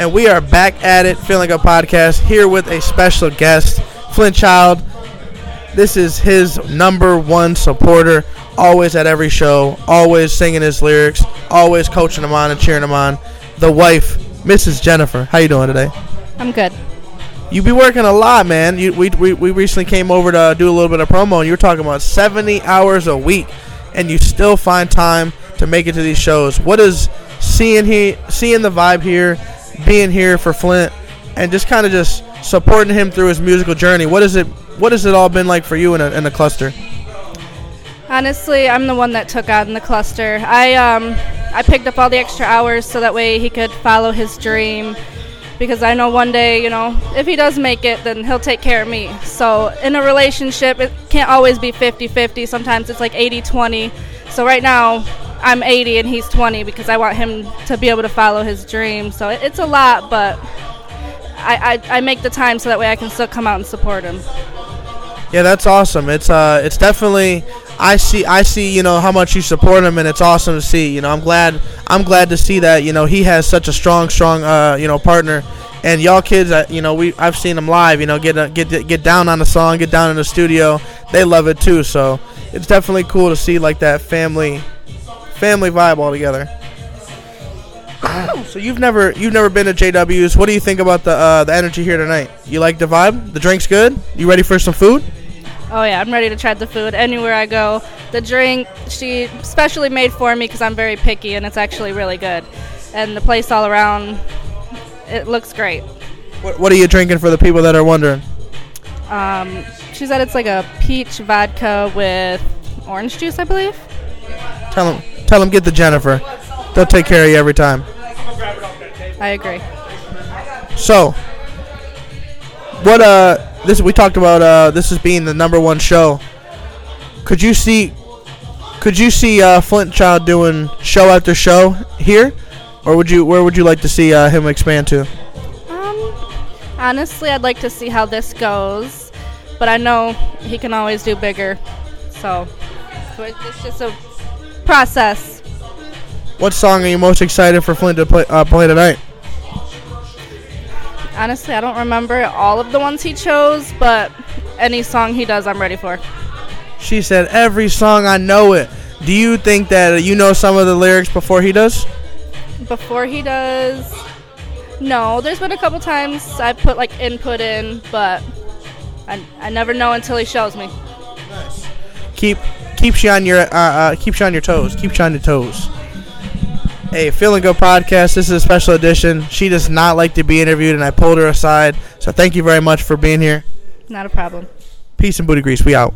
and we are back at it, Feeling Up Podcast, here with a special guest, Flint Child. This is his number one supporter, always at every show, always singing his lyrics, always coaching him on and cheering him on. The wife, Mrs. Jennifer. How you doing today? I'm good. You be working a lot, man. You, we, we, we recently came over to do a little bit of promo, and you were talking about 70 hours a week, and you still find time to make it to these shows. What is seeing he seeing the vibe here, being here for Flint, and just kind of just supporting him through his musical journey? What is it? What has it all been like for you in, a, in the cluster? Honestly, I'm the one that took on the cluster. I um I picked up all the extra hours so that way he could follow his dream because I know one day, you know, if he does make it, then he'll take care of me. So in a relationship, it can't always be 50-50. Sometimes it's like 80-20. So right now, I'm 80 and he's 20 because I want him to be able to follow his dream. So it's a lot, but I, I, I make the time so that way I can still come out and support him. Yeah, that's awesome. It's uh, it's definitely I see I see you know how much you support him, and it's awesome to see. You know, I'm glad I'm glad to see that you know he has such a strong strong uh you know partner. And y'all kids, uh, you know, we I've seen them live. You know, get uh, get get down on the song, get down in the studio. They love it too. So it's definitely cool to see like that family family vibe all together. so you've never you've never been to JW's. What do you think about the uh, the energy here tonight? You like the vibe? The drink's good. You ready for some food? Oh yeah, I'm ready to try the food anywhere I go. The drink she specially made for me because I'm very picky, and it's actually really good. And the place all around, it looks great. What, what are you drinking for the people that are wondering? Um, she said it's like a peach vodka with orange juice, I believe. Tell them tell them get the Jennifer. They'll take care of you every time. I agree. So, what uh this we talked about uh this is being the number one show. Could you see could you see uh Flint Child doing show after show here? Or would you where would you like to see uh, him expand to? Um, honestly, I'd like to see how this goes, but I know he can always do bigger. So, so it's just a process. What song are you most excited for Flint to play uh, play tonight? Honestly, I don't remember all of the ones he chose, but any song he does, I'm ready for. She said every song I know it. Do you think that you know some of the lyrics before he does? Before he does, no. There's been a couple times I put like input in, but I, I never know until he shows me. Nice. Keep keeps you on your uh, uh, keeps you on your toes. Keeps you on your toes. Hey, Feeling Good podcast. This is a special edition. She does not like to be interviewed, and I pulled her aside. So thank you very much for being here. Not a problem. Peace and booty grease. We out.